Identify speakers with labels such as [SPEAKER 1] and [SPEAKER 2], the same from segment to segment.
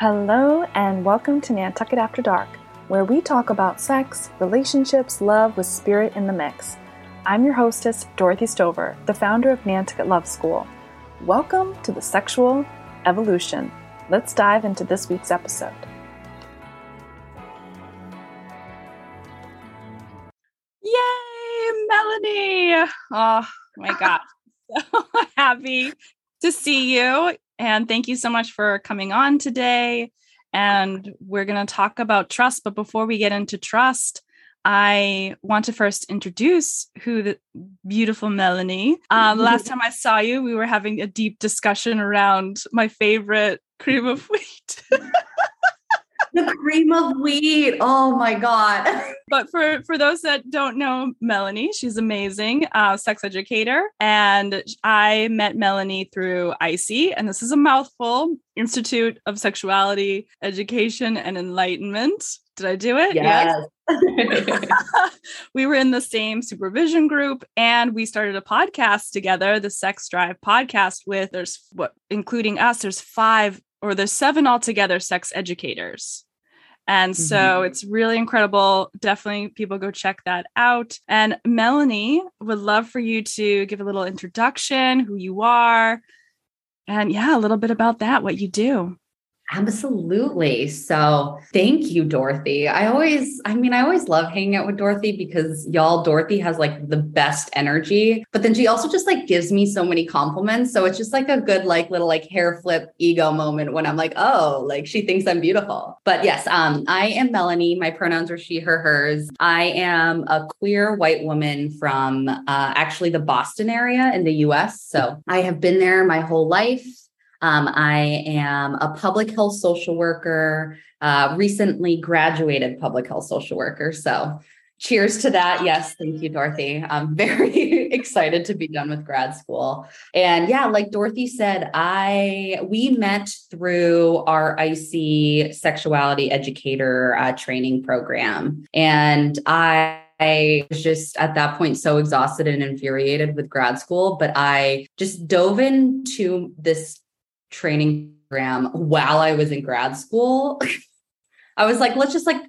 [SPEAKER 1] Hello, and welcome to Nantucket After Dark, where we talk about sex, relationships, love with spirit in the mix. I'm your hostess, Dorothy Stover, the founder of Nantucket Love School. Welcome to the sexual evolution. Let's dive into this week's episode.
[SPEAKER 2] Yay, Melanie! Oh my God. so happy to see you. And thank you so much for coming on today. And we're going to talk about trust. But before we get into trust, I want to first introduce who the beautiful Melanie. Um, last time I saw you, we were having a deep discussion around my favorite cream of wheat.
[SPEAKER 3] the cream of wheat. Oh my God.
[SPEAKER 2] but for, for those that don't know Melanie, she's amazing, uh, sex educator. And I met Melanie through ISEE, and this is a mouthful Institute of Sexuality, Education, and Enlightenment. Did I do it?
[SPEAKER 3] Yes.
[SPEAKER 2] yes. we were in the same supervision group and we started a podcast together, the Sex Drive podcast with there's what including us, there's five or there's seven altogether sex educators. And so mm-hmm. it's really incredible. Definitely people go check that out. And Melanie would love for you to give a little introduction, who you are, and yeah, a little bit about that, what you do.
[SPEAKER 3] Absolutely. So thank you, Dorothy. I always, I mean, I always love hanging out with Dorothy because y'all, Dorothy has like the best energy, but then she also just like gives me so many compliments. So it's just like a good, like little like hair flip ego moment when I'm like, oh, like she thinks I'm beautiful. But yes, um, I am Melanie. My pronouns are she, her, hers. I am a queer white woman from uh, actually the Boston area in the US. So I have been there my whole life. Um, I am a public health social worker, uh, recently graduated public health social worker. So, cheers to that. Yes, thank you, Dorothy. I'm very excited to be done with grad school. And yeah, like Dorothy said, I we met through our ISEE sexuality educator uh, training program, and I. I was just at that point so exhausted and infuriated with grad school, but I just dove into this training program while I was in grad school. I was like, let's just like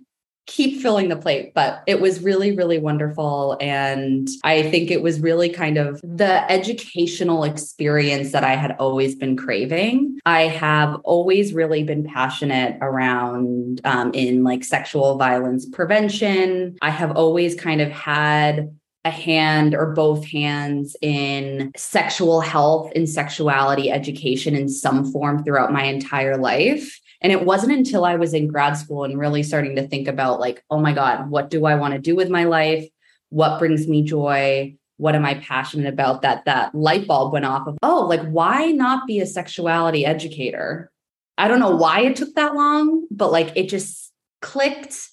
[SPEAKER 3] keep filling the plate. But it was really, really wonderful. And I think it was really kind of the educational experience that I had always been craving. I have always really been passionate around um, in like sexual violence prevention. I have always kind of had a hand or both hands in sexual health and sexuality education in some form throughout my entire life. And it wasn't until I was in grad school and really starting to think about, like, oh my God, what do I want to do with my life? What brings me joy? What am I passionate about? That that light bulb went off of, oh, like, why not be a sexuality educator? I don't know why it took that long, but like it just clicked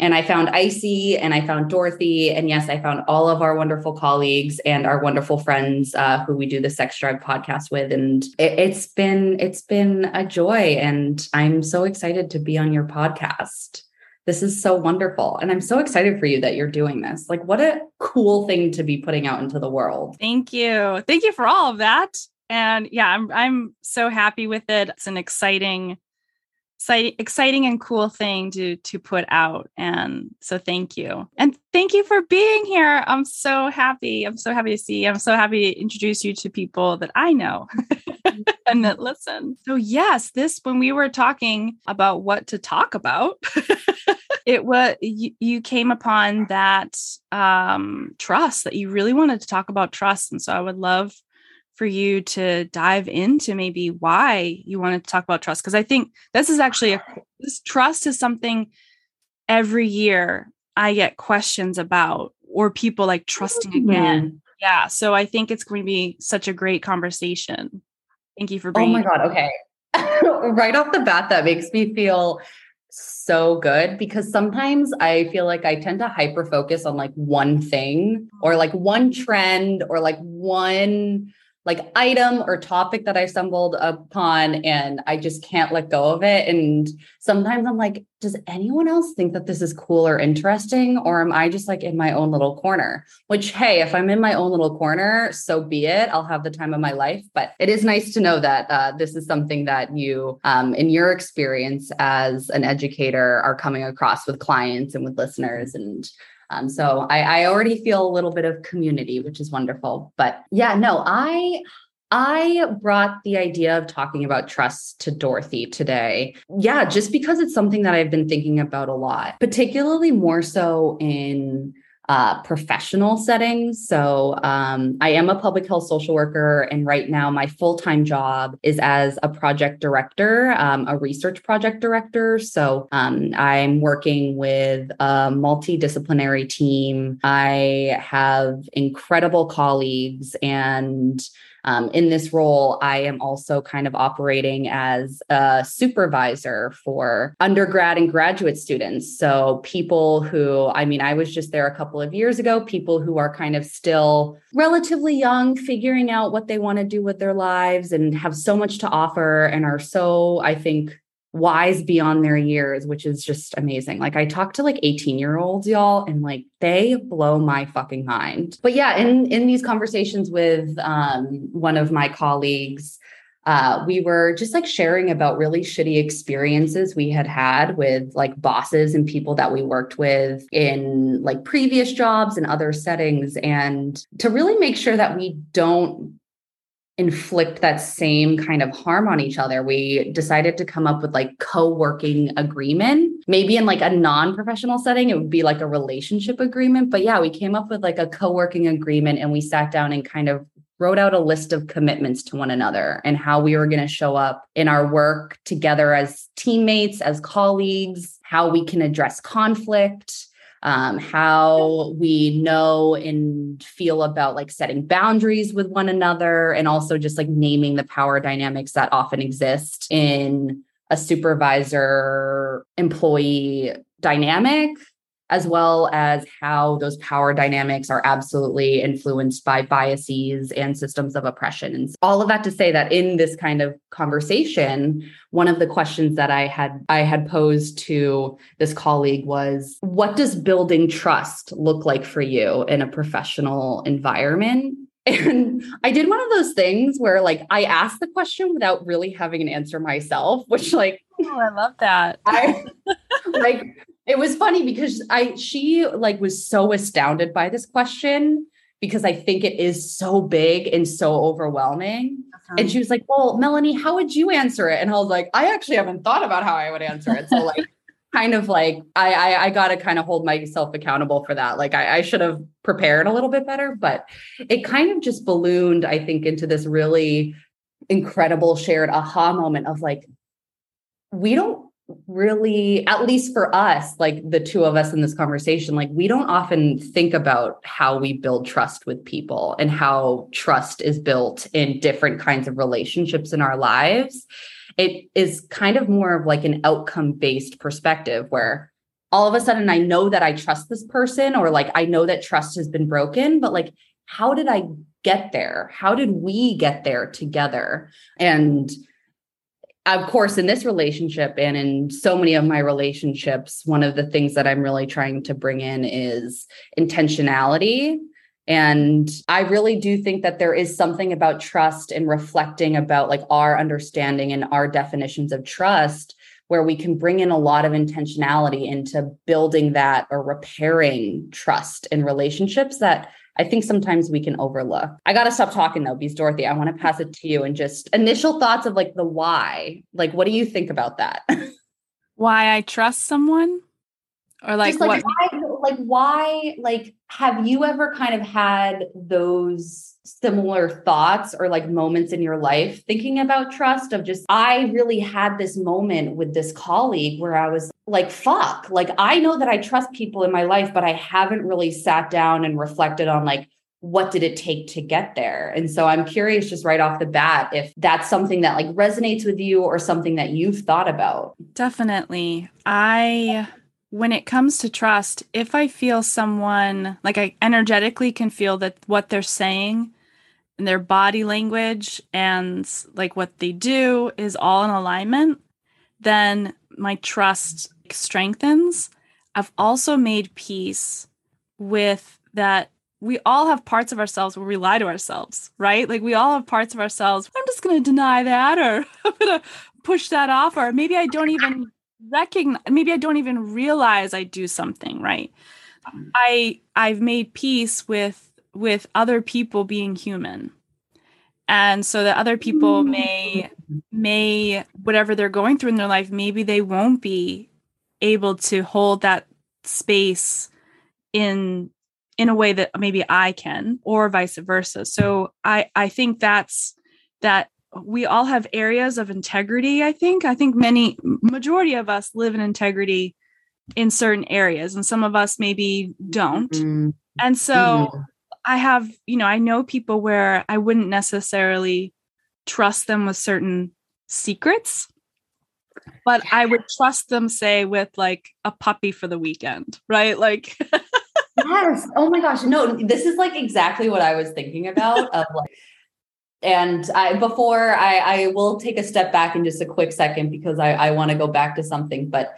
[SPEAKER 3] and I found ISEE and I found Dorothy. And yes, I found all of our wonderful colleagues and our wonderful friends uh, who we do the Sex Drive podcast with. And it, it's been it's been a joy. And I'm so excited to be on your podcast. This is so wonderful. And I'm so excited for you that you're doing this. Like, what a cool thing to be putting out into the world.
[SPEAKER 2] Thank you. Thank you for all of that. And yeah, I'm I'm so happy with it. It's an exciting exciting and cool thing to to put out and so thank you. And thank you for being here. I'm so happy. I'm so happy to see you. I'm so happy to introduce you to people that i know and that listen. So yes this when we were talking about what to talk about it was you, you came upon that um trust that you really wanted to talk about trust. And so i would love for you to dive into maybe why you want to talk about trust because i think this is actually a this trust is something every year i get questions about or people like trusting again. Yeah so i think it's going to be such a great conversation. Thank you for
[SPEAKER 3] bringing oh my god okay. Right off the bat that makes me feel so good because sometimes I feel like I tend to hyper focus on like one thing or like one mm-hmm. trend or like one like item or topic that I stumbled upon and I just can't let go of it. And sometimes I'm like, does anyone else think that this is cool or interesting? Or am I just like in my own little corner? Which, hey, if I'm in my own little corner, so be it. I'll have the time of my life. But it is nice to know that uh, this is something that you, um, in your experience as an educator, are coming across with clients and with listeners. And um, so I, I already feel a little bit of community, which is wonderful. But yeah, no, I I brought the idea of talking about trust to Dorothy today. Yeah, just because it's something that I've been thinking about a lot, particularly more so in uh, professional settings. So um, I am a public health social worker, and right now my full time job is as a project director, um, a research project director. So um, I'm working with a multidisciplinary team. I have incredible colleagues and um, in this role, I am also kind of operating as a supervisor for undergrad and graduate students. So, people who, I mean, I was just there a couple of years ago, people who are kind of still relatively young, figuring out what they want to do with their lives and have so much to offer and are so, I think, wise beyond their years, which is just amazing. Like I talk to like 18 year olds, y'all, and like they blow my fucking mind. But yeah, in in these conversations with um, one of my colleagues, uh, we were just like sharing about really shitty experiences we had had with like bosses and people that we worked with in like previous jobs and other settings, and to really make sure that we don't inflict that same kind of harm on each other. We decided to come up with like co-working agreement. Maybe in like a non-professional setting it would be like a relationship agreement. But yeah we came up with like a co-working agreement and we sat down and kind of wrote out a list of commitments to one another and how we were going to show up in our work together as teammates as colleagues how we can address conflict um, how we know and feel about like setting boundaries with one another, and also just like naming the power dynamics that often exist in a supervisor employee dynamic as well as how those power dynamics are absolutely influenced by biases and systems of oppression. And all of that to say that in this kind of conversation, one of the questions that I had I had posed to this colleague was what does building trust look like for you in a professional environment? And I did one of those things where like I asked the question without really having an answer myself, which like
[SPEAKER 2] Oh, I love that.
[SPEAKER 3] I like it was funny because I she like was so astounded by this question because I think it is so big and so overwhelming. Uh-huh. And she was like, Well, Melanie, how would you answer it? And I was like, I actually haven't thought about how I would answer it. So like kind of like I I, I gotta kind of hold myself accountable for that. Like I, I should have prepared a little bit better, but it kind of just ballooned, I think, into this really incredible shared aha moment of like, we don't really at least for us like the two of us in this conversation like we don't often think about how we build trust with people and how trust is built in different kinds of relationships in our lives. It is kind of more of like an outcome based perspective where all of a sudden i know that i trust this person or like i know that trust has been broken but like how did i get there? How did we get there together? And of course, in this relationship and in so many of my relationships, one of the things that I'm really trying to bring in is intentionality. And I really do think that there is something about trust and reflecting about like our understanding and our definitions of trust where we can bring in a lot of intentionality into building that or repairing trust in relationships that I think sometimes we can overlook. I got to stop talking though, because Dorothy, I want to pass it to you and just initial thoughts of like the why. Like, what do you think about that?
[SPEAKER 2] why I trust someone? Or like,
[SPEAKER 3] like what? Why, like why like have you ever kind of had those similar thoughts or like moments in your life thinking about trust of just I really had this moment with this colleague where I was like fuck. Like I know that I trust people in my life but I haven't really sat down and reflected on like what did it take to get there? And so i'm curious just right off the bat if that's something that like resonates with you or something that you've thought about.
[SPEAKER 2] Definitely. I when it comes to trust if i feel someone like i energetically can feel that what they're saying and their body language and like what they do is all in alignment, then my trust strengthens. I've also made peace with that we all have parts of ourselves where we lie to ourselves, right? Like we all have parts of ourselves. I'm just going to deny that or I'm going to push that off or maybe I don't even recognize maybe I don't even realize I do something, right? Mm. I I've made peace with with other people being human. And so that other people may may whatever they're going through in their life maybe they won't be able to hold that space in in a way that maybe I can or vice versa. So I I think that's that we all have areas of integrity, I think. I think many majority of us live in integrity in certain areas and some of us maybe don't. Mm-hmm. And so mm-hmm. I have, you know, I know people where I wouldn't necessarily trust them with certain secrets but I would trust them, say, with like a puppy for the weekend, right? Like,
[SPEAKER 3] yes. Oh my gosh. No, this is like exactly what I was thinking about. of like, and I before I, I will take a step back in just a quick second because I, I want to go back to something, but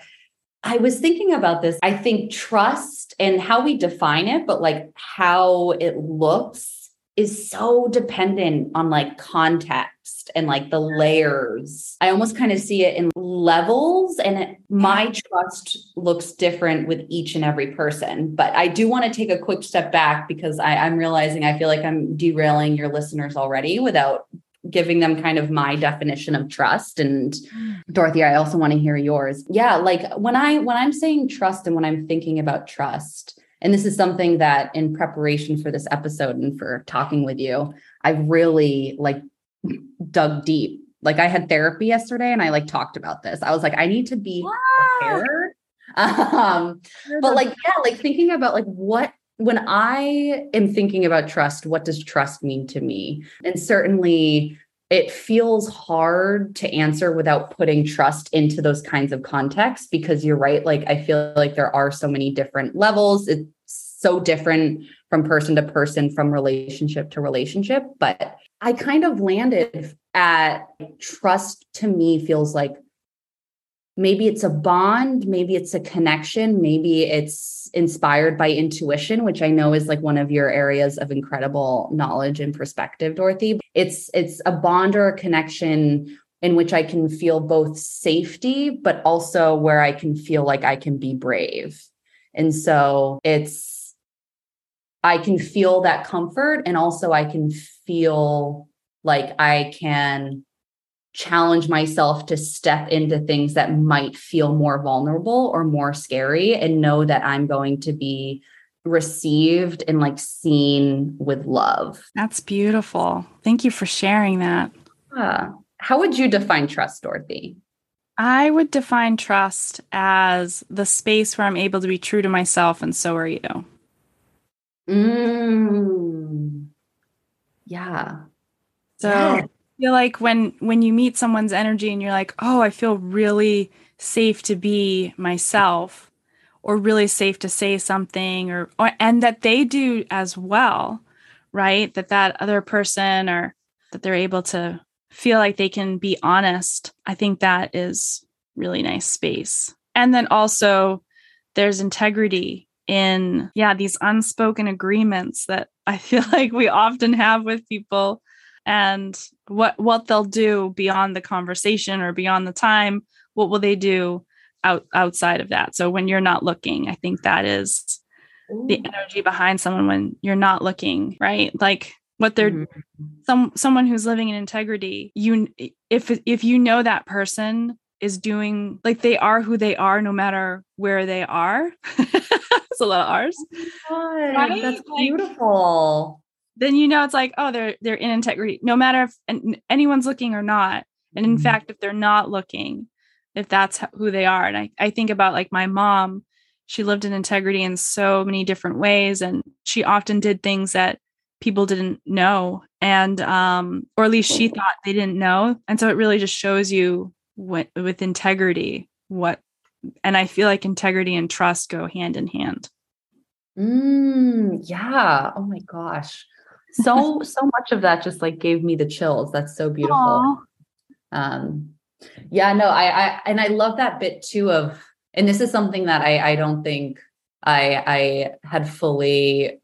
[SPEAKER 3] I was thinking about this. I think trust and how we define it, but like how it looks is so dependent on like context and like the layers. I almost kind of see it in levels, and it, my trust looks different with each and every person. But I do want to take a quick step back because I, I'm realizing I feel like I'm derailing your listeners already without giving them kind of my definition of trust and mm. Dorothy I also want to hear yours. Yeah, like when I when I'm saying trust and when I'm thinking about trust, and this is something that in preparation for this episode and for talking with you, I really like dug deep. Like I had therapy yesterday and I like talked about this. I was like, I need to be wow. prepared. Um, but like, yeah, like thinking about like what when I am thinking about trust, what does trust mean to me? And certainly it feels hard to answer without putting trust into those kinds of contexts because you're right. Like, I feel like there are so many different levels. It's so different from person to person, from relationship to relationship. But I kind of landed at trust to me feels like maybe it's a bond, maybe it's a connection, maybe it's inspired by intuition, which I know is like one of your areas of incredible knowledge and perspective, Dorothy. It's it's a bond or a connection in which I can feel both safety, but also where I can feel like I can be brave. And so it's I can feel that comfort and also I can feel like I can challenge myself to step into things that might feel more vulnerable or more scary and know that I'm going to be received and like seen with love.
[SPEAKER 2] That's beautiful. Thank you for sharing that.
[SPEAKER 3] Uh, how would you define trust, Dorothy?
[SPEAKER 2] I would define trust as the space where I'm able to be true to myself, and so are you.
[SPEAKER 3] Mm. Yeah.
[SPEAKER 2] So yes feel like when when you meet someone's energy and you're like, "Oh, I feel really safe to be myself." or really safe to say something or, or and that they do as well right that that other person or that they're able to feel like they can be honest i think that is really nice space and then also there's integrity in yeah these unspoken agreements that i feel like we often have with people and what what they'll do beyond the conversation or beyond the time what will they do out outside of that so when you're not looking i think that is Ooh. the energy behind someone when you're not looking right like what they're mm-hmm. some someone who's living in integrity you if if you know that person is doing like they are who they are no matter where they are it's a lot of ours
[SPEAKER 3] oh right? that's beautiful
[SPEAKER 2] then you know it's like oh they're they're in integrity no matter if anyone's looking or not. And in mm-hmm. fact if they're not looking if that's who they are. And I, I think about like my mom she lived in integrity in so many different ways and she often did things that people didn't know. And um or at least she thought they didn't know. And so it really just shows you what with integrity what and i feel like integrity and trust go hand in hand.
[SPEAKER 3] Mm, yeah. Oh my gosh so so much of that just like gave me the chills. That's so beautiful. Aww. Um yeah, no, I I and I love that bit too of and this is something that I I don't think I I had fully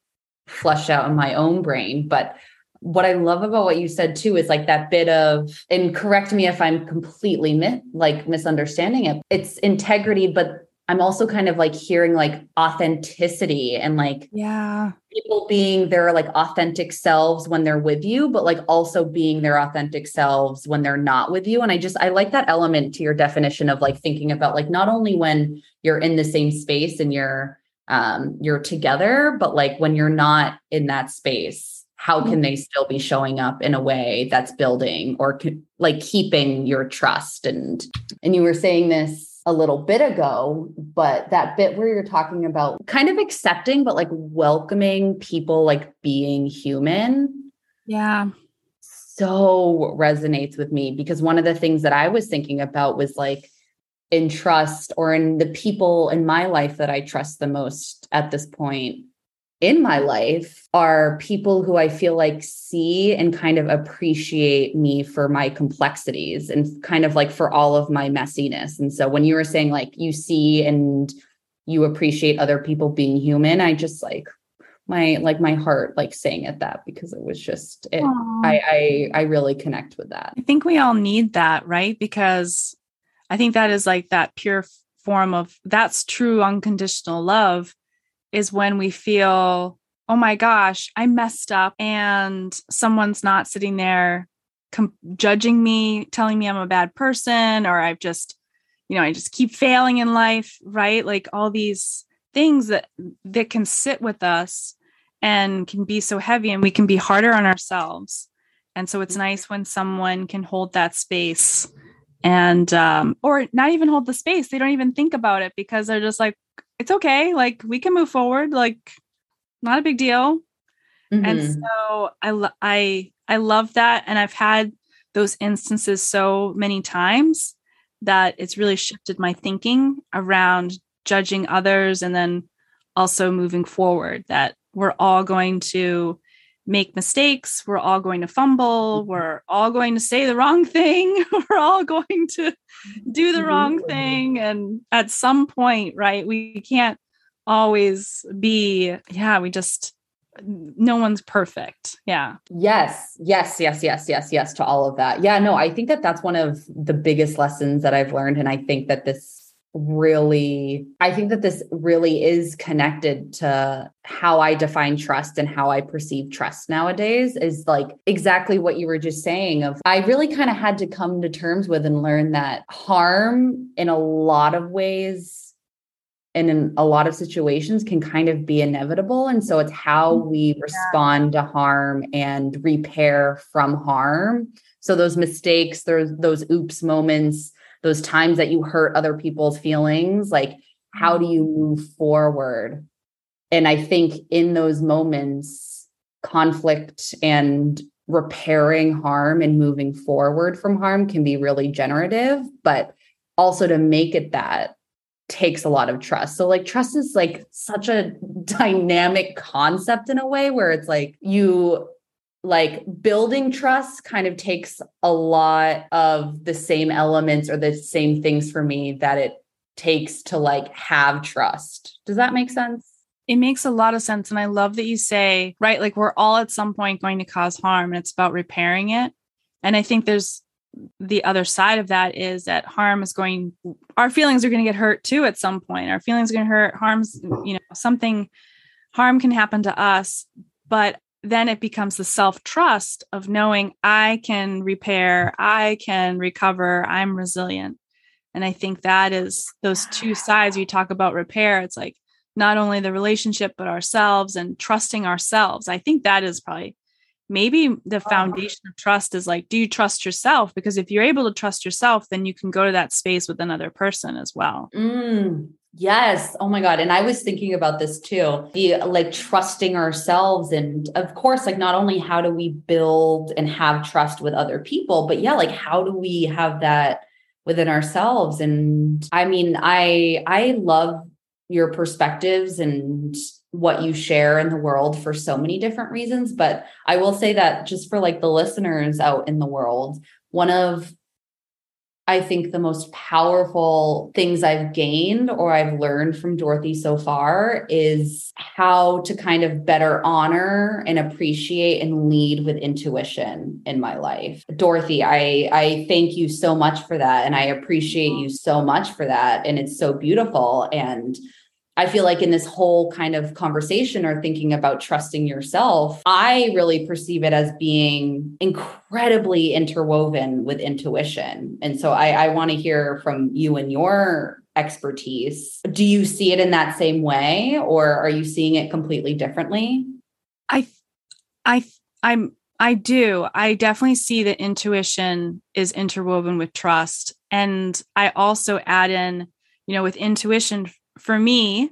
[SPEAKER 3] fleshed out in my own brain, but what I love about what you said too is like that bit of, and correct me if I'm completely mi- like misunderstanding it. It's integrity, but I'm also kind of like hearing like authenticity and like
[SPEAKER 2] yeah.
[SPEAKER 3] people being their like authentic selves when they're with you but like also being their authentic selves when they're not with you. And I just I like that element to your definition of like thinking about like not only when you're in the same space and you're um you're together but like when you're not in that space how can they still be showing up in a way that's building or like keeping your trust? And and you were saying this a little bit ago, but that bit where you're talking about kind of accepting, but like welcoming people like being human.
[SPEAKER 2] Yeah.
[SPEAKER 3] So resonates with me because one of the things that I was thinking about was like in trust or in the people in my life that I trust the most at this point in my life are people who I feel like see and kind of appreciate me for my complexities and kind of like for all of my messiness. And so when you were saying like you see and you appreciate other people being human, I just like my like my heart like saying at that because it was just it I, I I really connect with that.
[SPEAKER 2] I think we all need that, right? Because I think that is like that pure form of that's true unconditional love is when we feel, oh my gosh, I messed up and someone's not sitting there com- judging me, telling me I'm a bad person, or I've just, you know, I just keep failing in life, right? Like all these things that that can sit with us and can be so heavy and we can be harder on ourselves. And so it's mm-hmm. nice when someone can hold that space and um or not even hold the space. They don't even think about it because they're just like, it's okay. Like we can move forward. Like not a big deal. Mm-hmm. And so I I I love that and I've had those instances so many times that it's really shifted my thinking around judging others and then also moving forward that we're all going to make mistakes. We're all going to fumble. Mm-hmm. We're all going to say the wrong thing. We're all going to do the wrong mm-hmm. thing. And at some point, right, we can't always be, yeah, we just, no one's perfect. Yeah.
[SPEAKER 3] Yes. Yes. Yes. Yes. Yes. Yes. To all of that. Yeah. No, I think that that's one of the biggest lessons that I've learned. And I think that this really i think that this really is connected to how i define trust and how i perceive trust nowadays is like exactly what you were just saying of i really kind of had to come to terms with and learn that harm in a lot of ways and in a lot of situations can kind of be inevitable. And so it's how mm-hmm. we respond to harm and repair from harm. So those mistakes there's those oops moments those times that you hurt other people's feelings like how do you move forward and i think in those moments conflict and repairing harm and moving forward from harm can be really generative but also to make it that takes a lot of trust. So like trust is like such a dynamic concept in a way where it's like you like building trust kind of takes a lot of the same elements or the same things for me that it takes to like have trust. Does that make sense?
[SPEAKER 2] It makes a lot of sense. And I love that you say, right, like we're all at some point going to cause harm and it's about repairing it. And I think there's the other side of that is that harm is going, our feelings are going to get hurt too at some point. Our feelings are going to hurt, harms, you know, something, harm can happen to us. But then it becomes the self trust of knowing I can repair, I can recover, I'm resilient. And I think that is those two sides you talk about repair. It's like not only the relationship, but ourselves and trusting ourselves. I think that is probably maybe the foundation of trust is like, do you trust yourself? Because if you're able to trust yourself, then you can go to that space with another person as well.
[SPEAKER 3] Mm, Yes. Oh my God. And I was thinking about this too. The like trusting ourselves. And of course, like not only how do we build and have trust with other people, but yeah, like how do we have that within ourselves? And I mean, I I love your perspectives and what you share in the world for so many different reasons. But I will say that just for like the listeners out in the world, one of I think the most powerful things I've gained or I've learned from Dorothy so far is how to kind of better honor and appreciate and lead with intuition in my life. Dorothy, I I thank you so much for that and I appreciate you so much for that and it's so beautiful and I feel like in this whole kind of conversation or thinking about trusting yourself, I really perceive it as being incredibly interwoven with intuition. And so I, I want to hear from you and your expertise. Do you see it in that same way or are you seeing it completely differently?
[SPEAKER 2] I I I'm I do. I definitely see that intuition is interwoven with trust. And I also add in, you know, with intuition for me,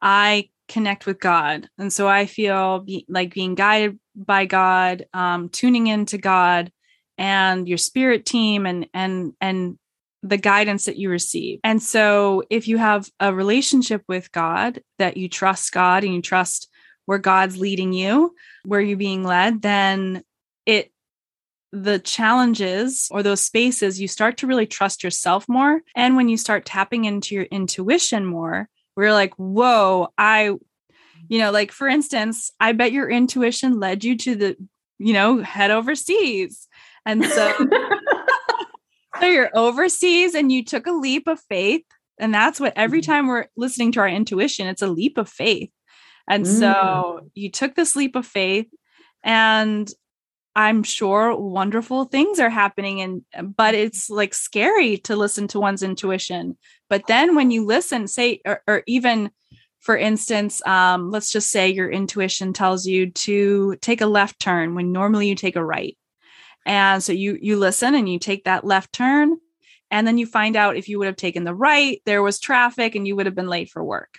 [SPEAKER 2] I connect with God. And so I feel be, like being guided by God, um, tuning into God and your spirit team and, and, and the guidance that you receive. And so if you have a relationship with God that you trust God and you trust where God's leading you, where you're being led, then it the challenges or those spaces, you start to really trust yourself more. And when you start tapping into your intuition more, we're like, whoa, I, you know, like for instance, I bet your intuition led you to the, you know, head overseas. And so, so you're overseas and you took a leap of faith. And that's what every mm-hmm. time we're listening to our intuition, it's a leap of faith. And mm. so you took this leap of faith and I'm sure wonderful things are happening and but it's like scary to listen to one's intuition. But then when you listen, say or, or even for instance, um, let's just say your intuition tells you to take a left turn when normally you take a right. And so you you listen and you take that left turn and then you find out if you would have taken the right, there was traffic and you would have been late for work.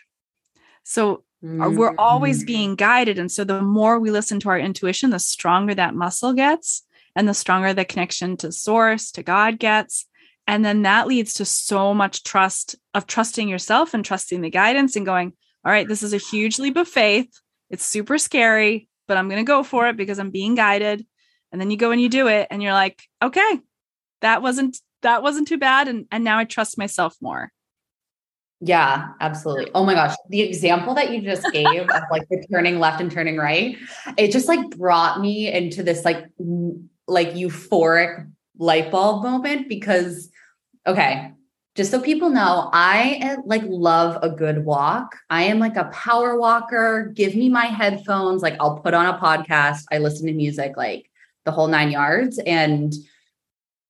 [SPEAKER 2] So Mm-hmm. We're always mm-hmm. being guided. And so the more we listen to our intuition, the stronger that muscle gets and the stronger the connection to source, to God gets. And then that leads to so much trust of trusting yourself and trusting the guidance and going, all right, this is a huge leap of faith. It's super scary, but I'm going to go for it because I'm being guided. And then you go and you do it and you're like, okay, that wasn't that wasn't too bad and and now I trust myself more.
[SPEAKER 3] Yeah, absolutely. Oh my gosh. The example that you just gave of like the turning left and turning right, it just like brought me into this like like euphoric light bulb moment because okay, just so people know, I eh, like love a good walk. I am like a power walker. Give me my headphones, like I'll put on a podcast, I listen to music like the whole 9 yards and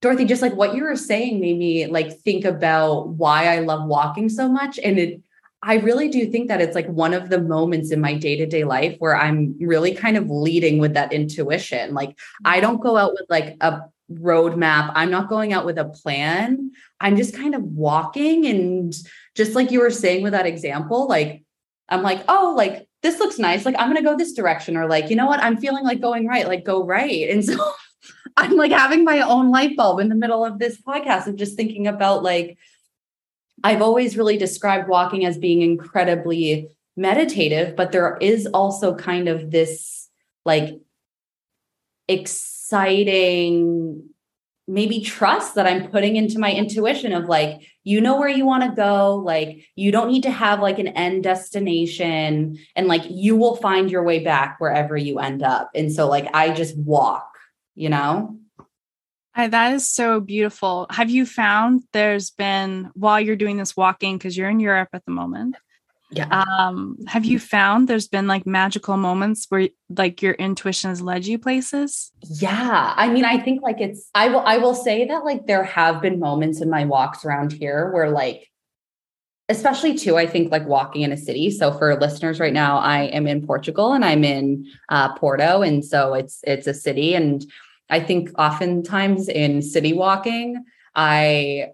[SPEAKER 3] Dorothy, just like what you were saying made me like think about why I love walking so much. And it, I really do think that it's like one of the moments in my day to day life where I'm really kind of leading with that intuition. Like mm-hmm. I don't go out with like a roadmap. I'm not going out with a plan. I'm just kind of walking. And just like you were saying with that example, like I'm like, oh, like this looks nice. Like I'm going to go this direction. Or like, you know what? I'm feeling like going right. Like go right. And so I'm like having my own light bulb in the middle of this podcast of just thinking about like, I've always really described walking as being incredibly meditative, but there is also kind of this like exciting maybe trust that I'm putting into my intuition of like, you know where you want to go. Like, you don't need to have like an end destination and like you will find your way back wherever you end up. And so, like, I just walk you know?
[SPEAKER 2] I, that is so beautiful. Have you found there's been while you're doing this walking because you're in Europe at the moment?
[SPEAKER 3] Yeah.
[SPEAKER 2] Um, have you found there's been like magical moments where like your intuition has led you places?
[SPEAKER 3] Yeah. I mean, I think like it's I will I will say that like there have been moments in my walks around here where like especially too i think like walking in a city so for listeners right now i am in portugal and i'm in uh, porto and so it's it's a city and I think oftentimes in city walking, I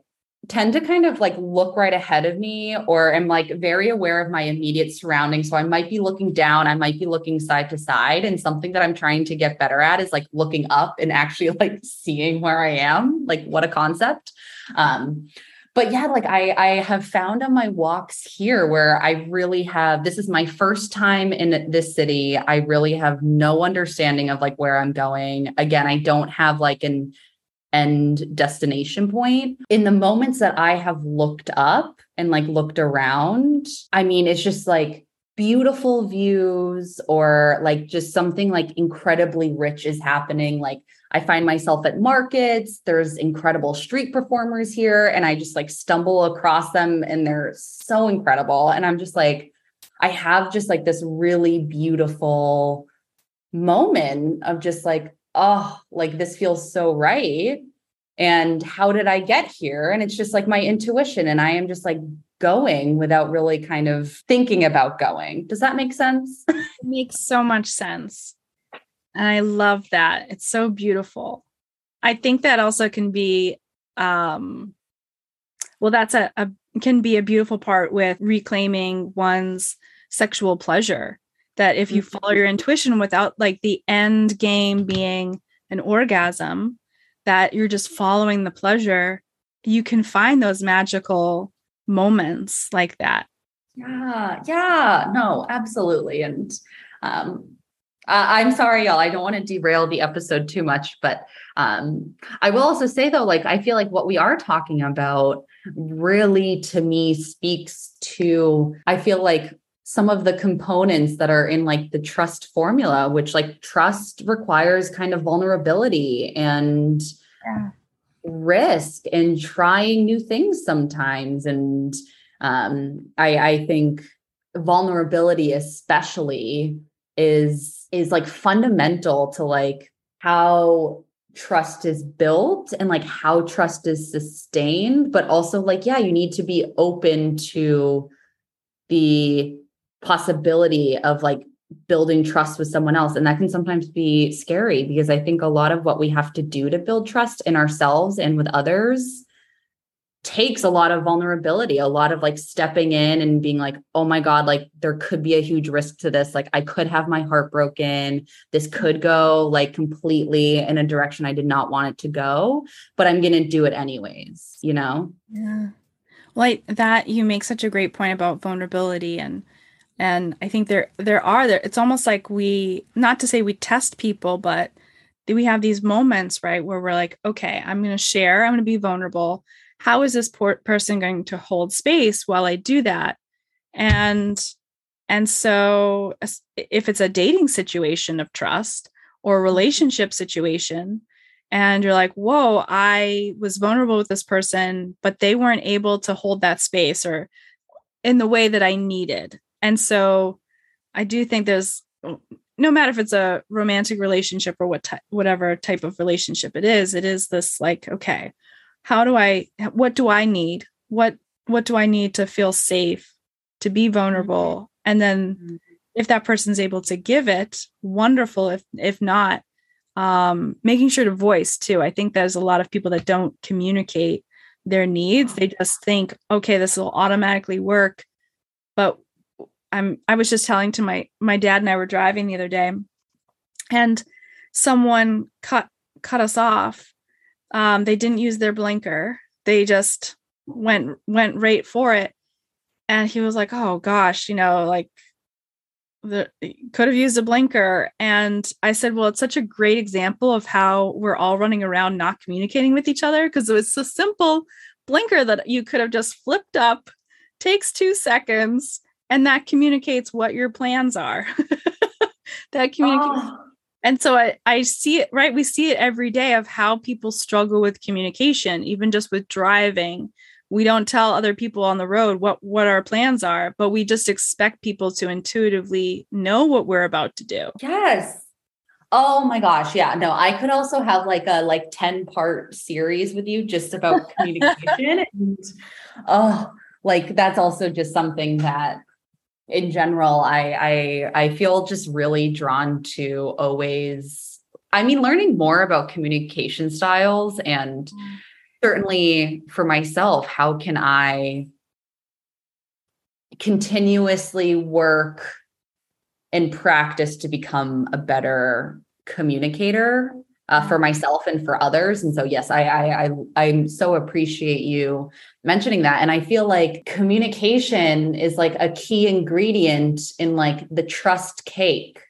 [SPEAKER 3] tend to kind of like look right ahead of me or am like very aware of my immediate surroundings. So I might be looking down, I might be looking side to side. And something that I'm trying to get better at is like looking up and actually like seeing where I am. Like, what a concept. Um, but yeah, like I I have found on my walks here where I really have this is my first time in this city. I really have no understanding of like where I'm going. Again, I don't have like an end destination point. In the moments that I have looked up and like looked around, I mean, it's just like beautiful views or like just something like incredibly rich is happening. Like I find myself at markets, there's incredible street performers here, and I just like stumble across them and they're so incredible. And I'm just like, I have just like this really beautiful moment of just like, oh, like this feels so right. And how did I get here? And it's just like my intuition. And I am just like going without really kind of thinking about going. Does that make sense?
[SPEAKER 2] it makes so much sense. And I love that. It's so beautiful. I think that also can be um well that's a, a can be a beautiful part with reclaiming one's sexual pleasure that if you follow your mm-hmm. intuition without like the end game being an orgasm that you're just following the pleasure you can find those magical moments like that.
[SPEAKER 3] Yeah, yeah, no, absolutely. And um, I'm sorry, y'all. I don't want to derail the episode too much, but um, I will also say though, like I feel like what we are talking about really, to me, speaks to. I feel like some of the components that are in like the trust formula, which like trust requires kind of vulnerability and. Yeah risk and trying new things sometimes. And um, I, I think vulnerability, especially, is is like fundamental to like how trust is built and like how trust is sustained but also like yeah you need to be open to the possibility of like building trust with someone else. And that can sometimes be scary because I think a lot of what we have to do to build trust in ourselves and with others takes a lot of vulnerability, a lot of like stepping in and being like, oh my God, like there could be a huge risk to this. Like I could have my heart broken. This could go like completely in a direction I did not want it to go, but I'm going to do it anyways, you know?
[SPEAKER 2] Yeah. Like that, you make such a great point about vulnerability and and i think there there are there it's almost like we not to say we test people but we have these moments right where we're like okay i'm going to share i'm going to be vulnerable how is this person going to hold space while i do that? And and so if it's a dating situation of trust or a mm-hmm. relationship situation and you're like whoa i was vulnerable with this person but they weren't able to hold that space or in the way that i needed. And so I do think there's no matter if it's a romantic relationship or what ty- whatever type of relationship it is, it is this like, okay, how do I what do I need? What what do I need to feel safe, to be vulnerable? Mm-hmm. And then mm-hmm. if that person's able to give it, wonderful. If if not, um, making sure to voice too. I think there's a lot of people that don't communicate their needs. They just think, okay, this will automatically work. But I'm I was just telling to my my dad and I were driving the other day and someone cut cut us off. Um, they didn't use their blinker. They just went went right for it. And he was like, "Oh gosh, you know, like the could have used a blinker." And I said, "Well, it's such a great example of how we're all running around not communicating with each other because it was a simple blinker that you could have just flipped up, takes 2 seconds, and that communicates what your plans are that communicates oh. And so I, I see it right? We see it every day of how people struggle with communication even just with driving. We don't tell other people on the road what what our plans are but we just expect people to intuitively know what we're about to do.
[SPEAKER 3] Yes. Oh my gosh, yeah. No, I could also have like a like 10 part series with you just about communication. And oh, like that's also just something that in general, I, I I feel just really drawn to always. I mean, learning more about communication styles and mm. certainly for myself, how can I continuously work and practice to become a better communicator uh, for myself and for others. And so, yes, I, I, I, I so appreciate you mentioning that. And I feel like communication is like a key ingredient in like the trust cake.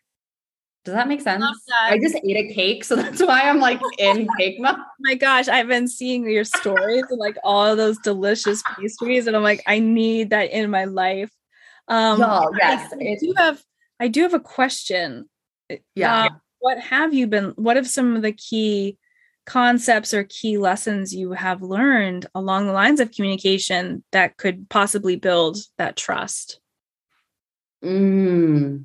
[SPEAKER 3] Does that make sense? I just ate a cake, so that's why I'm like in cake mode.
[SPEAKER 2] my gosh, I've been seeing your stories and like all of those delicious pastries, and I'm like, I need that in my life. Um,
[SPEAKER 3] yes,
[SPEAKER 2] I, I do have I do have a question.
[SPEAKER 3] Yeah.
[SPEAKER 2] Uh, what have you been? What have some of the key concepts or key lessons you have learned along the lines of communication that could possibly build that trust?
[SPEAKER 3] Mm,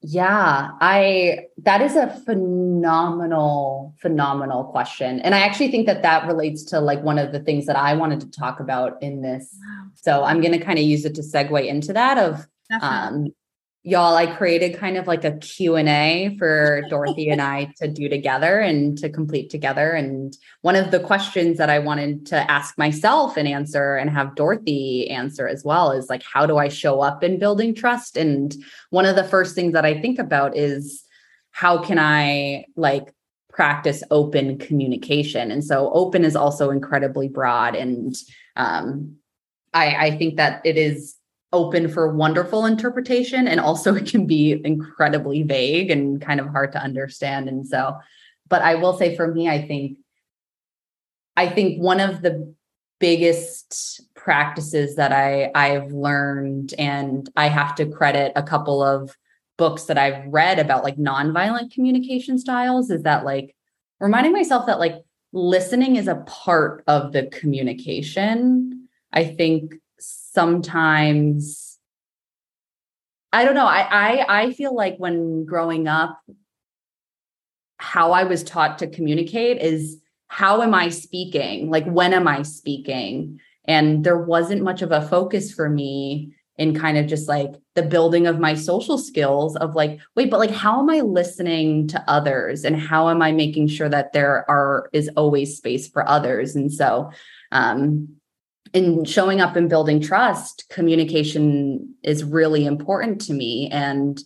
[SPEAKER 3] yeah, I that is a phenomenal phenomenal question. And I actually think that that relates to like one of the things that I wanted to talk about in this. So I'm going to kind of use it to segue into that of um y'all i created kind of like a q&a for dorothy and i to do together and to complete together. And one of the questions that i wanted to ask myself and answer and have dorothy answer as well is like how do i show up in building trust? And one of the first things that i think about is how can i like practice open communication? And so open is also incredibly broad and um, I, I think that it is open for wonderful interpretation and also it can be incredibly vague and kind of hard to understand and so but i will say for me i think i think one of the biggest practices that i i've learned and i have to credit a couple of books that i've read about like nonviolent communication styles is that like reminding myself that like listening is a part of the communication. I think sometimes I don't know. I, I I feel like when growing up, how I was taught to communicate is how am I speaking? Like when am I speaking? And there wasn't much of a focus for me in kind of just like the building of my social skills of like, wait, but like how am I listening to others and how am I making sure that there are is always space for others? And so um in showing up and building trust, communication is really important to me. And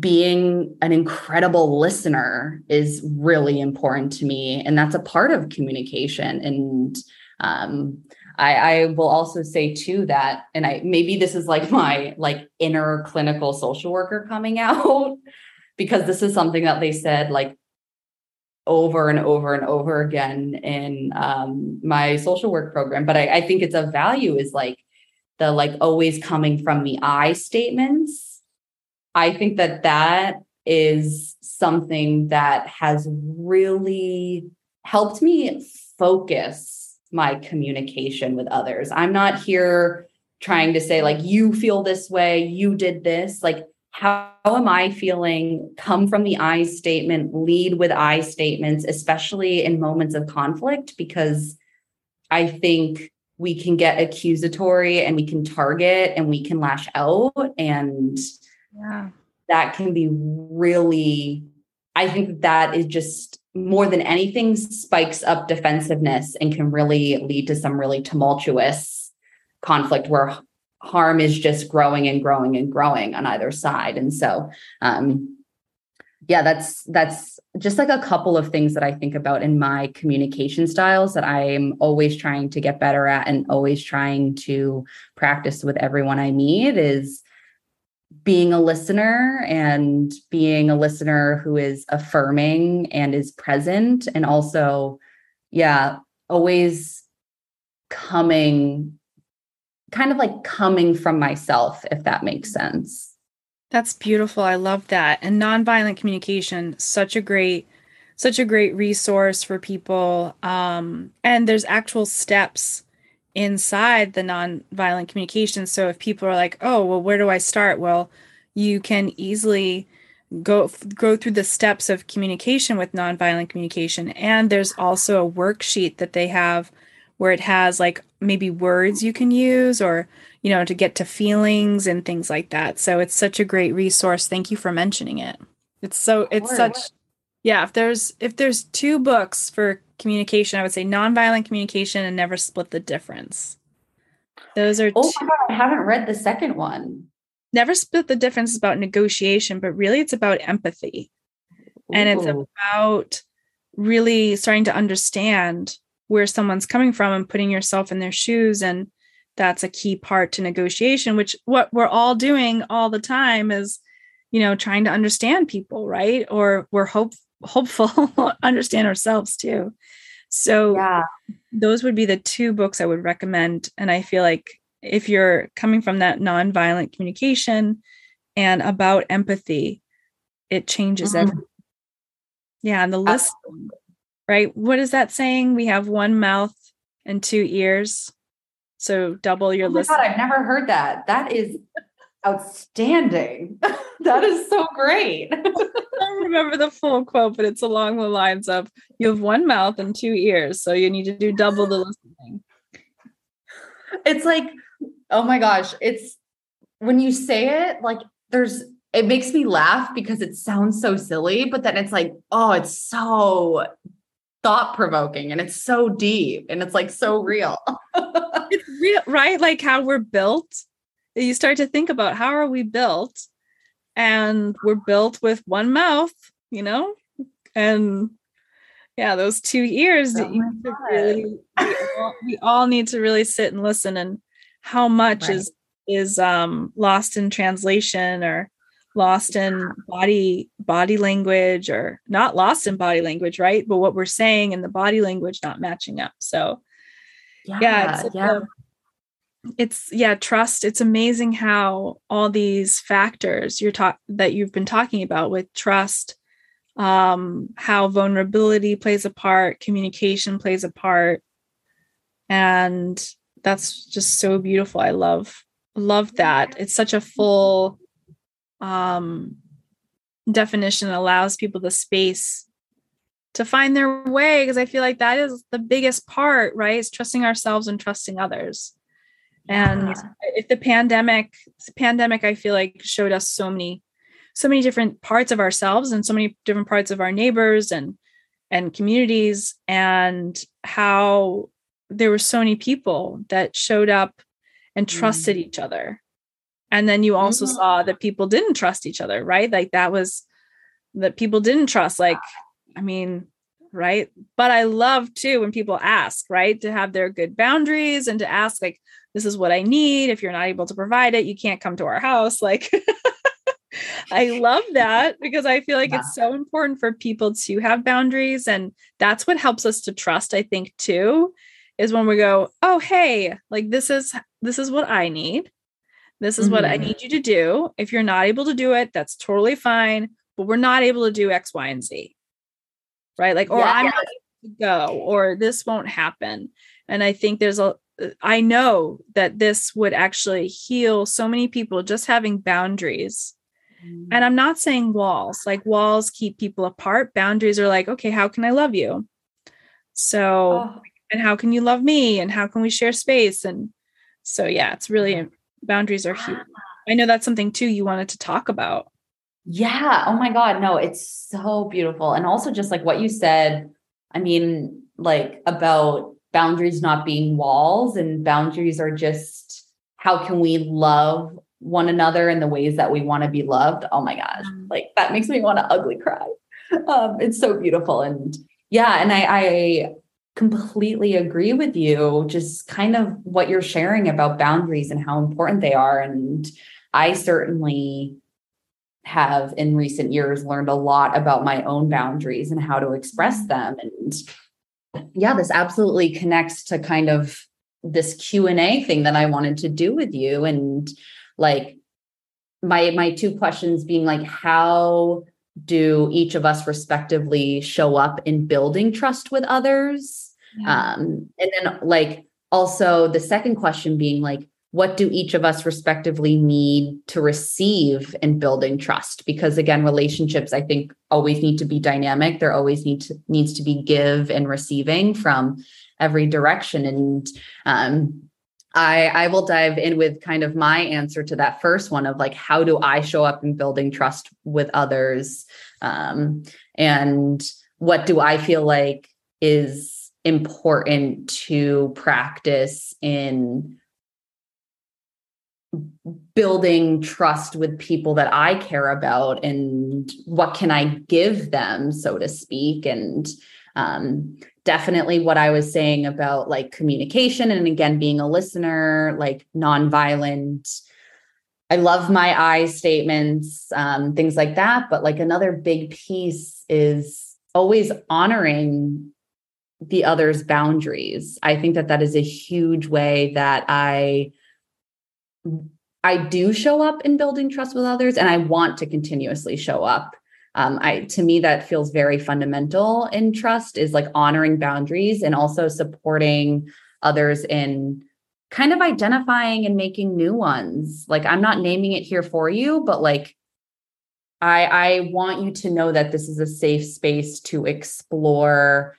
[SPEAKER 3] being an incredible listener is really important to me. And that's a part of communication. And um, I, I will also say too that, and I maybe this is like my like inner clinical social worker coming out because this is something that they said like over and over and over again in um, my social work program. But I, I think it's a value is like the like always coming from the I statements. I think that that is something that has really helped me focus my communication with others. I'm not here trying to say like you feel this way, you did this. Like how, how am I feeling? Come from the I statement, lead with I statements, especially in moments of conflict, because I think we can get accusatory and we can target and we can lash out. And yeah. that can be really, I think that is just more than anything spikes up defensiveness and can really lead to some really tumultuous conflict where harm is just growing and growing and growing on either side. And so, um, yeah, that's that's just like a couple of things that I think about in my communication styles that I'm always trying to get better at and always trying to practice with everyone I meet is being a listener and being a listener who is affirming and is present and also yeah always coming kind of like coming from myself, if that makes sense.
[SPEAKER 2] That's beautiful. I love that. And nonviolent communication, such a great, such a great resource for people. Um, and there's actual steps inside the nonviolent communication. So if people are like, oh, well, where do I start? Well, you can easily go go through the steps of communication with nonviolent communication. And there's also a worksheet that they have where it has like maybe words you can use or you know to get to feelings and things like that. So it's such a great resource. Thank you for mentioning it. It's so it's such yeah if there's if there's two books for communication i would say nonviolent communication and never split the difference. Those are
[SPEAKER 3] oh two- God, i haven't read the second one.
[SPEAKER 2] Never split the difference is about negotiation but really it's about empathy. And it's about really starting to understand where someone's coming from and putting yourself in their shoes and that's a key part to negotiation which what we're all doing all the time is you know trying to understand people right? Or we're hope hopeful understand ourselves too. So yeah. those would be the two books i would recommend. And i feel like if you're coming from that nonviolent communication and about empathy it changes mm-hmm. everything yeah and the list right? What is that saying? We have one mouth and two ears. So double your listening.
[SPEAKER 3] oh
[SPEAKER 2] list.
[SPEAKER 3] I've never heard that. That is outstanding. That is so great.
[SPEAKER 2] I don't remember the full quote but it's along the lines of you have one mouth and two ears so you need to do double the listening.
[SPEAKER 3] It's like oh my gosh it's when you say it like there's it makes me laugh because it sounds so silly but then it's like oh it's so thought provoking and it's so deep and it's like so real.
[SPEAKER 2] it's real, right? Like how we're built. You start to think about how are we built? And we're built with one mouth, you know? And yeah, those two ears oh really, we, all, we all need to really sit and listen and how much right. is is um lost in translation or lost in body body language or not lost in body language right? But what we're saying and the body language not matching up. So yeah, yeah it's, yeah. it's yeah trust. It's amazing how all these factors you're talk that you've been talking about with trust um how vulnerability plays a part communication plays a part. And that's just so beautiful. I love love that. It's such a full um, definition allows people the space to find their way because I feel like that is the biggest part, right? Is trusting ourselves and trusting others. Yeah. And if the pandemic, the pandemic, I feel like showed us so many, so many different parts of ourselves and so many different parts of our neighbors and and communities and how there were so many people that showed up and trusted mm. each other and then you also mm-hmm. saw that people didn't trust each other right like that was that people didn't trust like i mean right but i love too when people ask right to have their good boundaries and to ask like this is what i need if you're not able to provide it you can't come to our house like I love that because I feel like yeah. it's so important for people to have boundaries. And that's what helps us to trust, I think, too, is when we go, oh, hey, like this is this is what I need. This is mm-hmm. what I mm-hmm. need you to do. If you're not able to do it, that's totally fine. But we're not able to do X, Y, and Z. Right. Like, or yeah, I'm yeah. not able to go, or this won't happen. And I think there's a, I know that this would actually heal so many people just having boundaries. Mm-hmm. And I'm not saying walls, like walls keep people apart. Boundaries are like, okay, how can I love you? So, oh. and how can you love me? And how can we share space? And so, yeah, it's really boundaries are huge. I know that's something too you wanted to talk about.
[SPEAKER 3] Yeah. Oh my God. No, it's so beautiful. And also, just like what you said, I mean, like about boundaries not being walls and boundaries are just how can we love one another in the ways that we want to be loved. Oh my gosh. Mm. Like that makes me want to ugly cry. Um, it's so beautiful. And yeah, and I, I completely agree with you just kind of what you're sharing about boundaries and how important they are. And i certainly have in recent years learned a lot about my own boundaries and how to express them. And yeah this absolutely connects to kind of this q&a thing that i wanted to do with you. And like my my two questions being like how do each of us respectively show up in building trust with others Um, and then like also the second question being like, what do each of us respectively need to receive in building trust? Because again relationships i think always need to be dynamic. There always need to needs to be give and receiving from every direction. And um, I, I will dive in with kind of my answer to that first one of like how do i show up in building trust with others? Um, and what do i feel like is important to practice in building trust with people that I care about and what can I give them, so to speak. And um, definitely what I was saying about like communication and again, being a listener, like nonviolent. I love my I statements, um, things like that. But like another big piece is always honoring the other's boundaries. I think that that is a huge way that I I do show up in building trust with others and I want to continuously show up. Um, I to me that feels very fundamental in trust is like honoring boundaries and also supporting others in kind of identifying and making new ones. Like I'm not naming it here for you, but like I I want you to know that this is a safe space to explore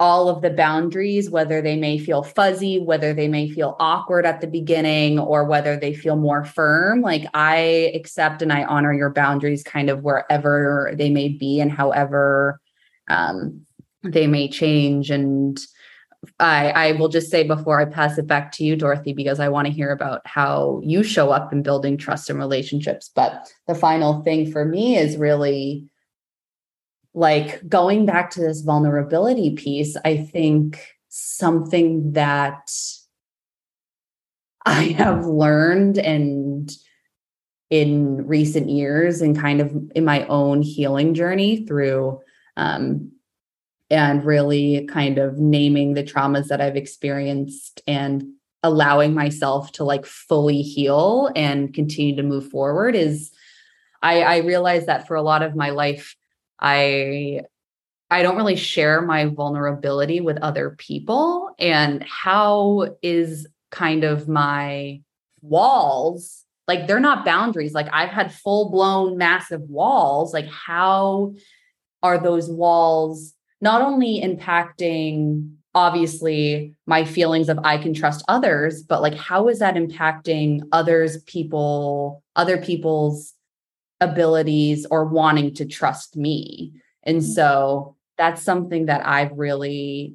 [SPEAKER 3] all of the boundaries, whether they may feel fuzzy, whether they may feel awkward at the beginning, or whether they feel more firm. Like I accept and I honor your boundaries kind of wherever they may be and however um, they may change. And I, I will just say before I pass it back to you, Dorothy, because I want to hear about how you show up in building trust and relationships. But the final thing for me is really like going back to this vulnerability piece, I think something that I have learned and in recent years and kind of in my own healing journey through um, and really kind of naming the traumas that I've experienced and allowing myself to like fully heal and continue to move forward is I, I realize that for a lot of my life I I don't really share my vulnerability with other people and how is kind of my walls like they're not boundaries. Like I've had full blown massive walls. Like how are those walls not only impacting obviously my feelings of I can trust others but like how is that impacting others people other people's abilities or wanting to trust me. And mm-hmm. so that's something that I've really,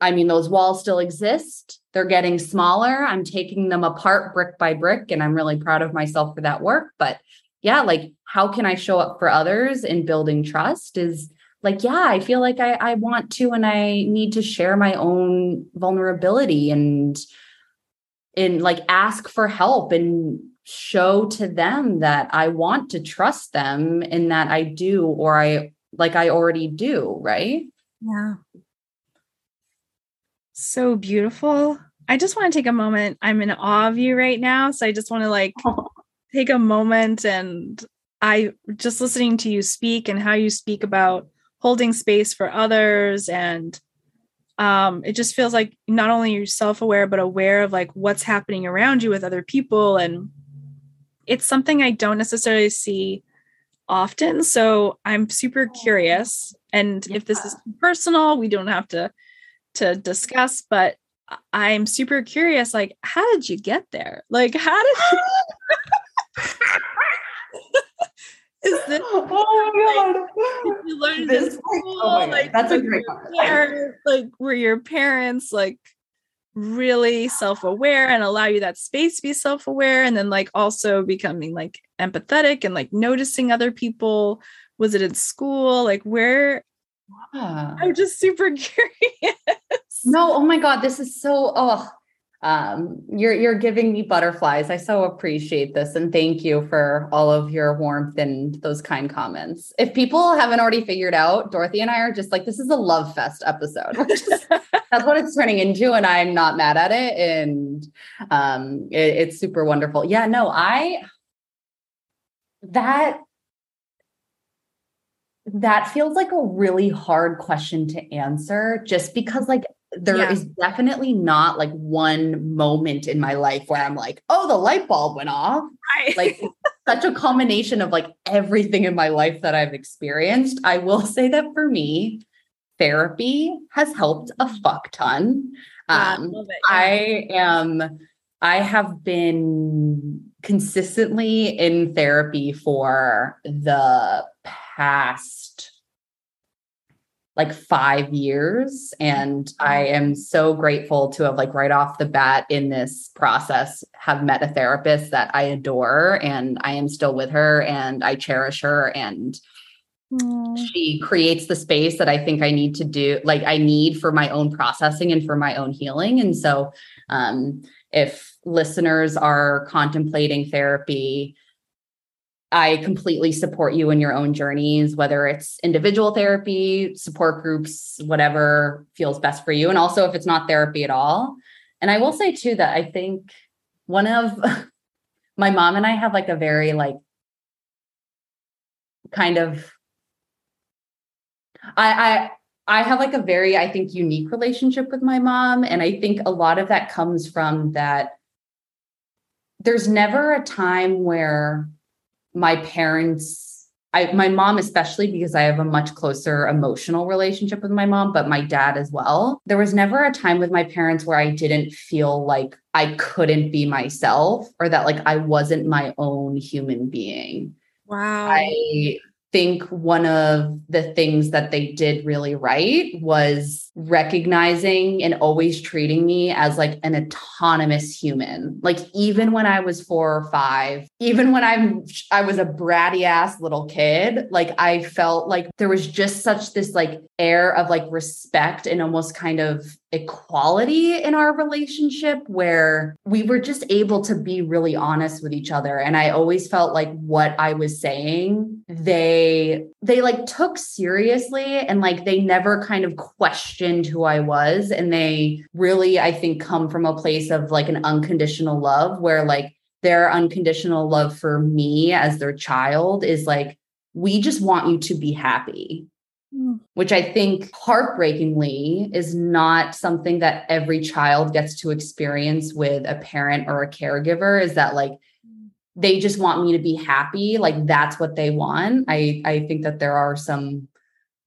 [SPEAKER 3] I mean, those walls still exist. They're getting smaller. I'm taking them apart brick by brick, and I'm really proud of myself for that work. But yeah, like, how can I show up for others in building trust is like, yeah, I feel like I, I want to and I need to share my own vulnerability and and like ask for help and show to them that I want to trust them and that I do, or I like I already do, right?
[SPEAKER 2] Yeah. So beautiful. I just want to take a moment. I'm in awe of you right now. So I just want to like take a moment and I just listening to you speak and how you speak about holding space for others and um, it just feels like not only you're self-aware but aware of like what's happening around you with other people and it's something I don't necessarily see often. So I'm super curious. And yeah. if this is personal, we don't have to to discuss, but I'm super curious like how did you get there? Like how did you Is this oh my god! Like, you learn this, school? Oh like,
[SPEAKER 3] that's a great
[SPEAKER 2] parents, like were your parents like really self-aware and allow you that space to be self-aware and then like also becoming like empathetic and like noticing other people. Was it in school? Like where yeah. i'm just super curious.
[SPEAKER 3] No oh my god this is so oh um, you're you're giving me butterflies. I so appreciate this and thank you for all of your warmth and those kind comments. If people haven't already figured out, Dorothy and I are just like this is a love fest episode. Just, that's what it's turning into, and I'm not mad at it. And um, it, it's super wonderful. Yeah, no, I that that feels like a really hard question to answer just because like there yeah. is definitely not like one moment in my life where I'm like, oh, the light bulb went off. Right. Like such a combination of like everything in my life that I've experienced. I will say that for me, therapy has helped a fuck ton. Um, yeah, I am, I have been consistently in therapy for the past like five years. And I am so grateful to have, like, right off the bat in this process, have met a therapist that I adore and I am still with her and I cherish her. And Aww. she creates the space that I think I need to do, like, I need for my own processing and for my own healing. And so, um, if listeners are contemplating therapy, I completely support you in your own journeys, whether it's individual therapy, support groups, whatever feels best for you. And also if it's not therapy at all. And I will say too that I think one of my mom and I have like a very like kind of I I I have like a very, I think, unique relationship with my mom. And I think a lot of that comes from that there's never a time where my parents I my mom especially because I have a much closer emotional relationship with my mom but my dad as well. There was never a time with my parents where I didn't feel like I couldn't be myself or that like I wasn't my own human being.
[SPEAKER 2] Wow.
[SPEAKER 3] I think one of the things that they did really right was recognizing and always treating me as like an autonomous human. Like even when I was 4 or 5, even when I'm I was a bratty ass little kid, like I felt like there was just such this like air of like respect and almost kind of equality in our relationship where we were just able to be really honest with each other and i always felt like what i was saying they they like took seriously and like they never kind of questioned who i was and they really i think come from a place of like an unconditional love where like their unconditional love for me as their child is like we just want you to be happy. Mm. which I think heartbreakingly is not something that every child gets to experience with a parent or a caregiver is that like mm. they just want me to be happy like that's what they want. I i think that there are some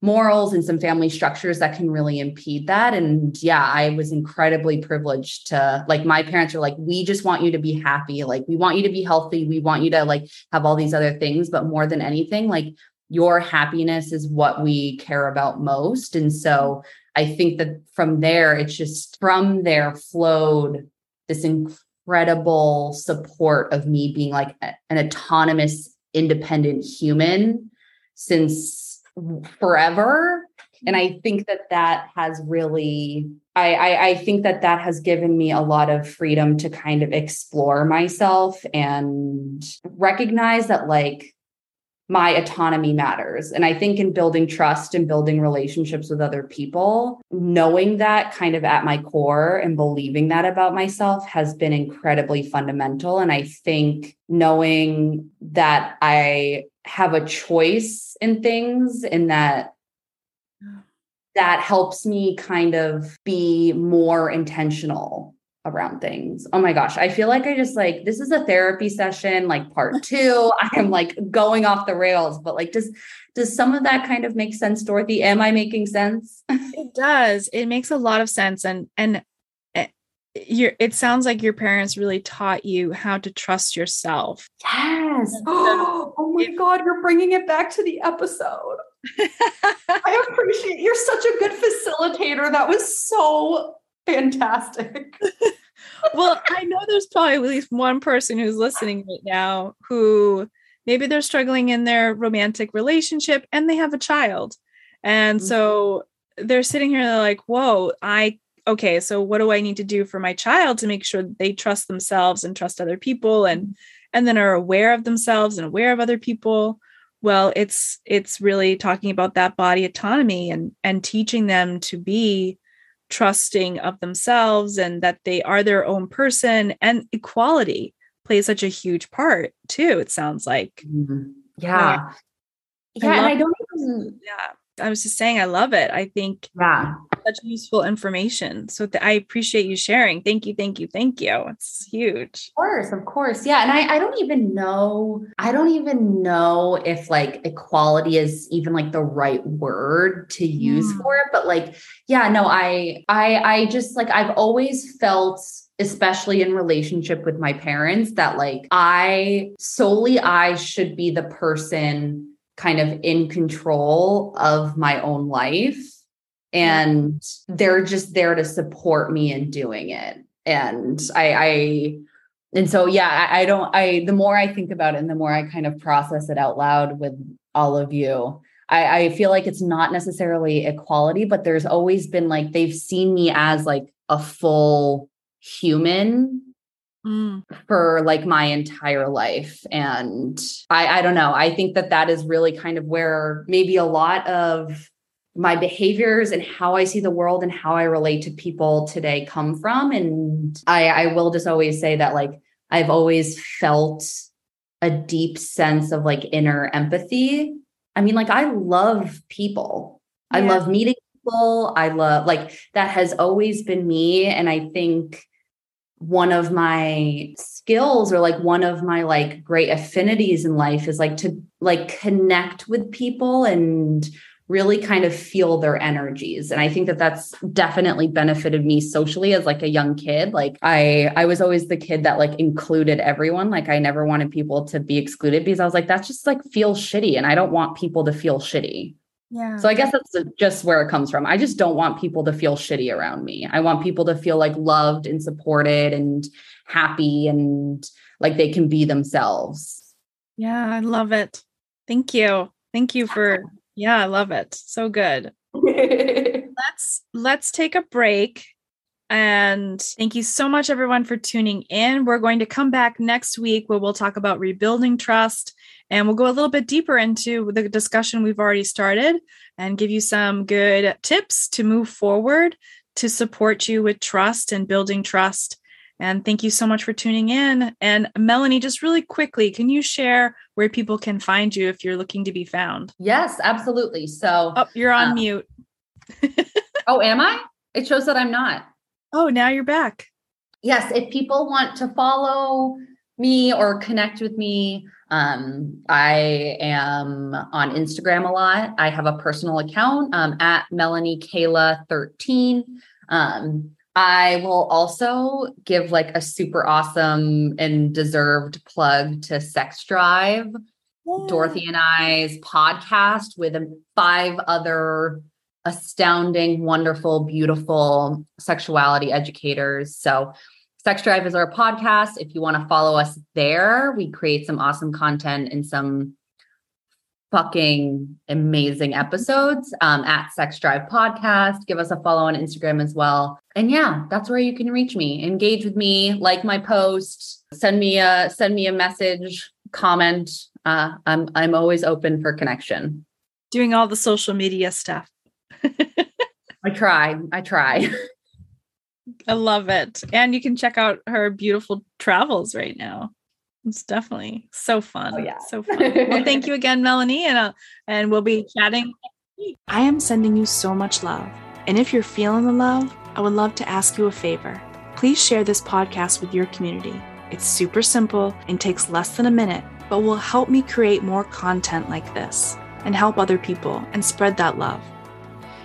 [SPEAKER 3] morals and some family structures that can really impede that and yeah i was incredibly privileged to like my parents are like we just want you to be happy like we want you to be healthy we want you to like have all these other things but more than anything like your happiness is what we care about most. And so I think that from there, it's just from there flowed this incredible support of me being like an autonomous, independent human since forever. And I think that that has really, I, I, I think that that has given me a lot of freedom to kind of explore myself and recognize that like my autonomy matters. And I think in building trust and building relationships with other people, knowing that kind of at my core and believing that about myself has been incredibly fundamental. And I think knowing that I have a choice in things and that that helps me kind of be more intentional around things. Oh my gosh, I feel like I just like this is a therapy session like part 2. I am like going off the rails, but like does does some of that kind of make sense Dorothy? Am I making sense?
[SPEAKER 2] it does. It makes a lot of sense and and eh, your it sounds like your parents really taught you how to trust yourself.
[SPEAKER 3] Yes. oh my god, you're bringing it back to the episode. I appreciate you're such a good facilitator. That was so fantastic.
[SPEAKER 2] well, I know there's probably at least one person who's listening right now who maybe they're struggling in their romantic relationship and they have a child. And mm-hmm. so they're sitting here and they're like, whoa, I okay, so what do I need to do for my child to make sure they trust themselves and trust other people and mm-hmm. and then are aware of themselves and aware of other people? Well, it's it's really talking about that body autonomy and and teaching them to be trusting of themselves and that they are their own person and equality plays such a huge part too it sounds like
[SPEAKER 3] mm-hmm. yeah yeah, yeah I, I don't even
[SPEAKER 2] yeah I was just saying, I love it. I think
[SPEAKER 3] yeah,
[SPEAKER 2] such useful information. So th- I appreciate you sharing. Thank you, thank you, thank you. It's huge.
[SPEAKER 3] Of course, of course. Yeah. And I, I don't even know, I don't even know if like equality is even like the right word to use mm. for it. But like, yeah, no, I I I just like I've always felt especially in relationship with my parents that like I solely I should be the person kind of in control of my own life and they're just there to support me in doing it. And I, I and so yeah, I, I don't I the more I think about it and the more I kind of process it out loud with all of you, I, I feel like it's not necessarily equality, but there's always been like they've seen me as like a full human Mm. for like my entire life and I, I don't know i think that that is really kind of where maybe a lot of my behaviors and how i see the world and how i relate to people today come from. And i i will just always say that like i've always felt a deep sense of like inner empathy. I mean like i love people. Yeah. i love meeting people. I love like that has always been me. And i think one of my skills or like one of my like great affinities in life is like to like connect with people and really kind of feel their energies and i think that that's definitely benefited me socially as like a young kid like i i was always the kid that like included everyone like i never wanted people to be excluded because i was like that's just like feel shitty and i don't want people to feel shitty yeah. So I guess that's just where it comes from. I just don't want people to feel shitty around me. I want people to feel like loved and supported and happy and like they can be themselves.
[SPEAKER 2] Yeah, I love it. Thank you. Thank you for yeah, I love it. So good. let's let's take a break and thank you so much everyone for tuning in. We're going to come back next week where we'll talk about rebuilding trust and we'll go a little bit deeper into the discussion we've already started and give you some good tips to move forward to support you with trust and building trust. And thank you so much for tuning in. And Melanie, just really quickly, can you share where people can find you if you're looking to be found?
[SPEAKER 3] Yes, absolutely. So,
[SPEAKER 2] oh, you're on um, mute.
[SPEAKER 3] oh, am I? It shows that I'm not.
[SPEAKER 2] Oh, now you're back.
[SPEAKER 3] Yes, if people want to follow me or connect with me, um, I am on Instagram a lot. I have a personal account um, at Melanie Kayla 13. Um, I will also give like a super awesome and deserved plug to Sex Drive. Dorothy and I's podcast with um, five other astounding, wonderful, beautiful sexuality educators. So Sex Drive is our podcast. If you want to follow us there, we create some awesome content and some fucking amazing episodes um, at Sex Drive Podcast. Give us a follow on Instagram as well. And yeah, that's where you can reach me. Engage with me, like my post, send me a send me a message, comment. Uh, I'm I'm always open for connection.
[SPEAKER 2] Doing all the social media stuff.
[SPEAKER 3] I try. I try.
[SPEAKER 2] I love it. And you can check out her beautiful travels right now. It's definitely so fun. Oh, yeah. So fun. well, thank you again, Melanie. And, uh, and we'll be chatting. I am sending you so much love. And if you're feeling the love, I would love to ask you a favor. Please share this podcast with your community. It's super simple and takes less than a minute, but will help me create more content like this and help other people and spread that love.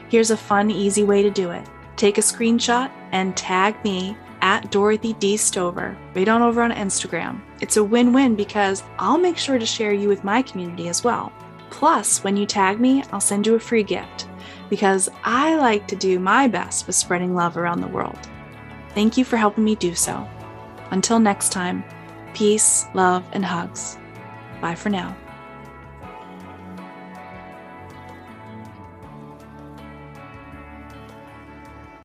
[SPEAKER 2] Here's a fun, easy way to do it take a screenshot and tag me at Dorothy D. Stover right on over on Instagram. It's a win win because I'll make sure to share you with my community as well. Plus, when you tag me, I'll send you a free gift because I like to do my best with spreading love around the world. Thank you for helping me do so. Until next time, peace, love, and hugs. Bye for now.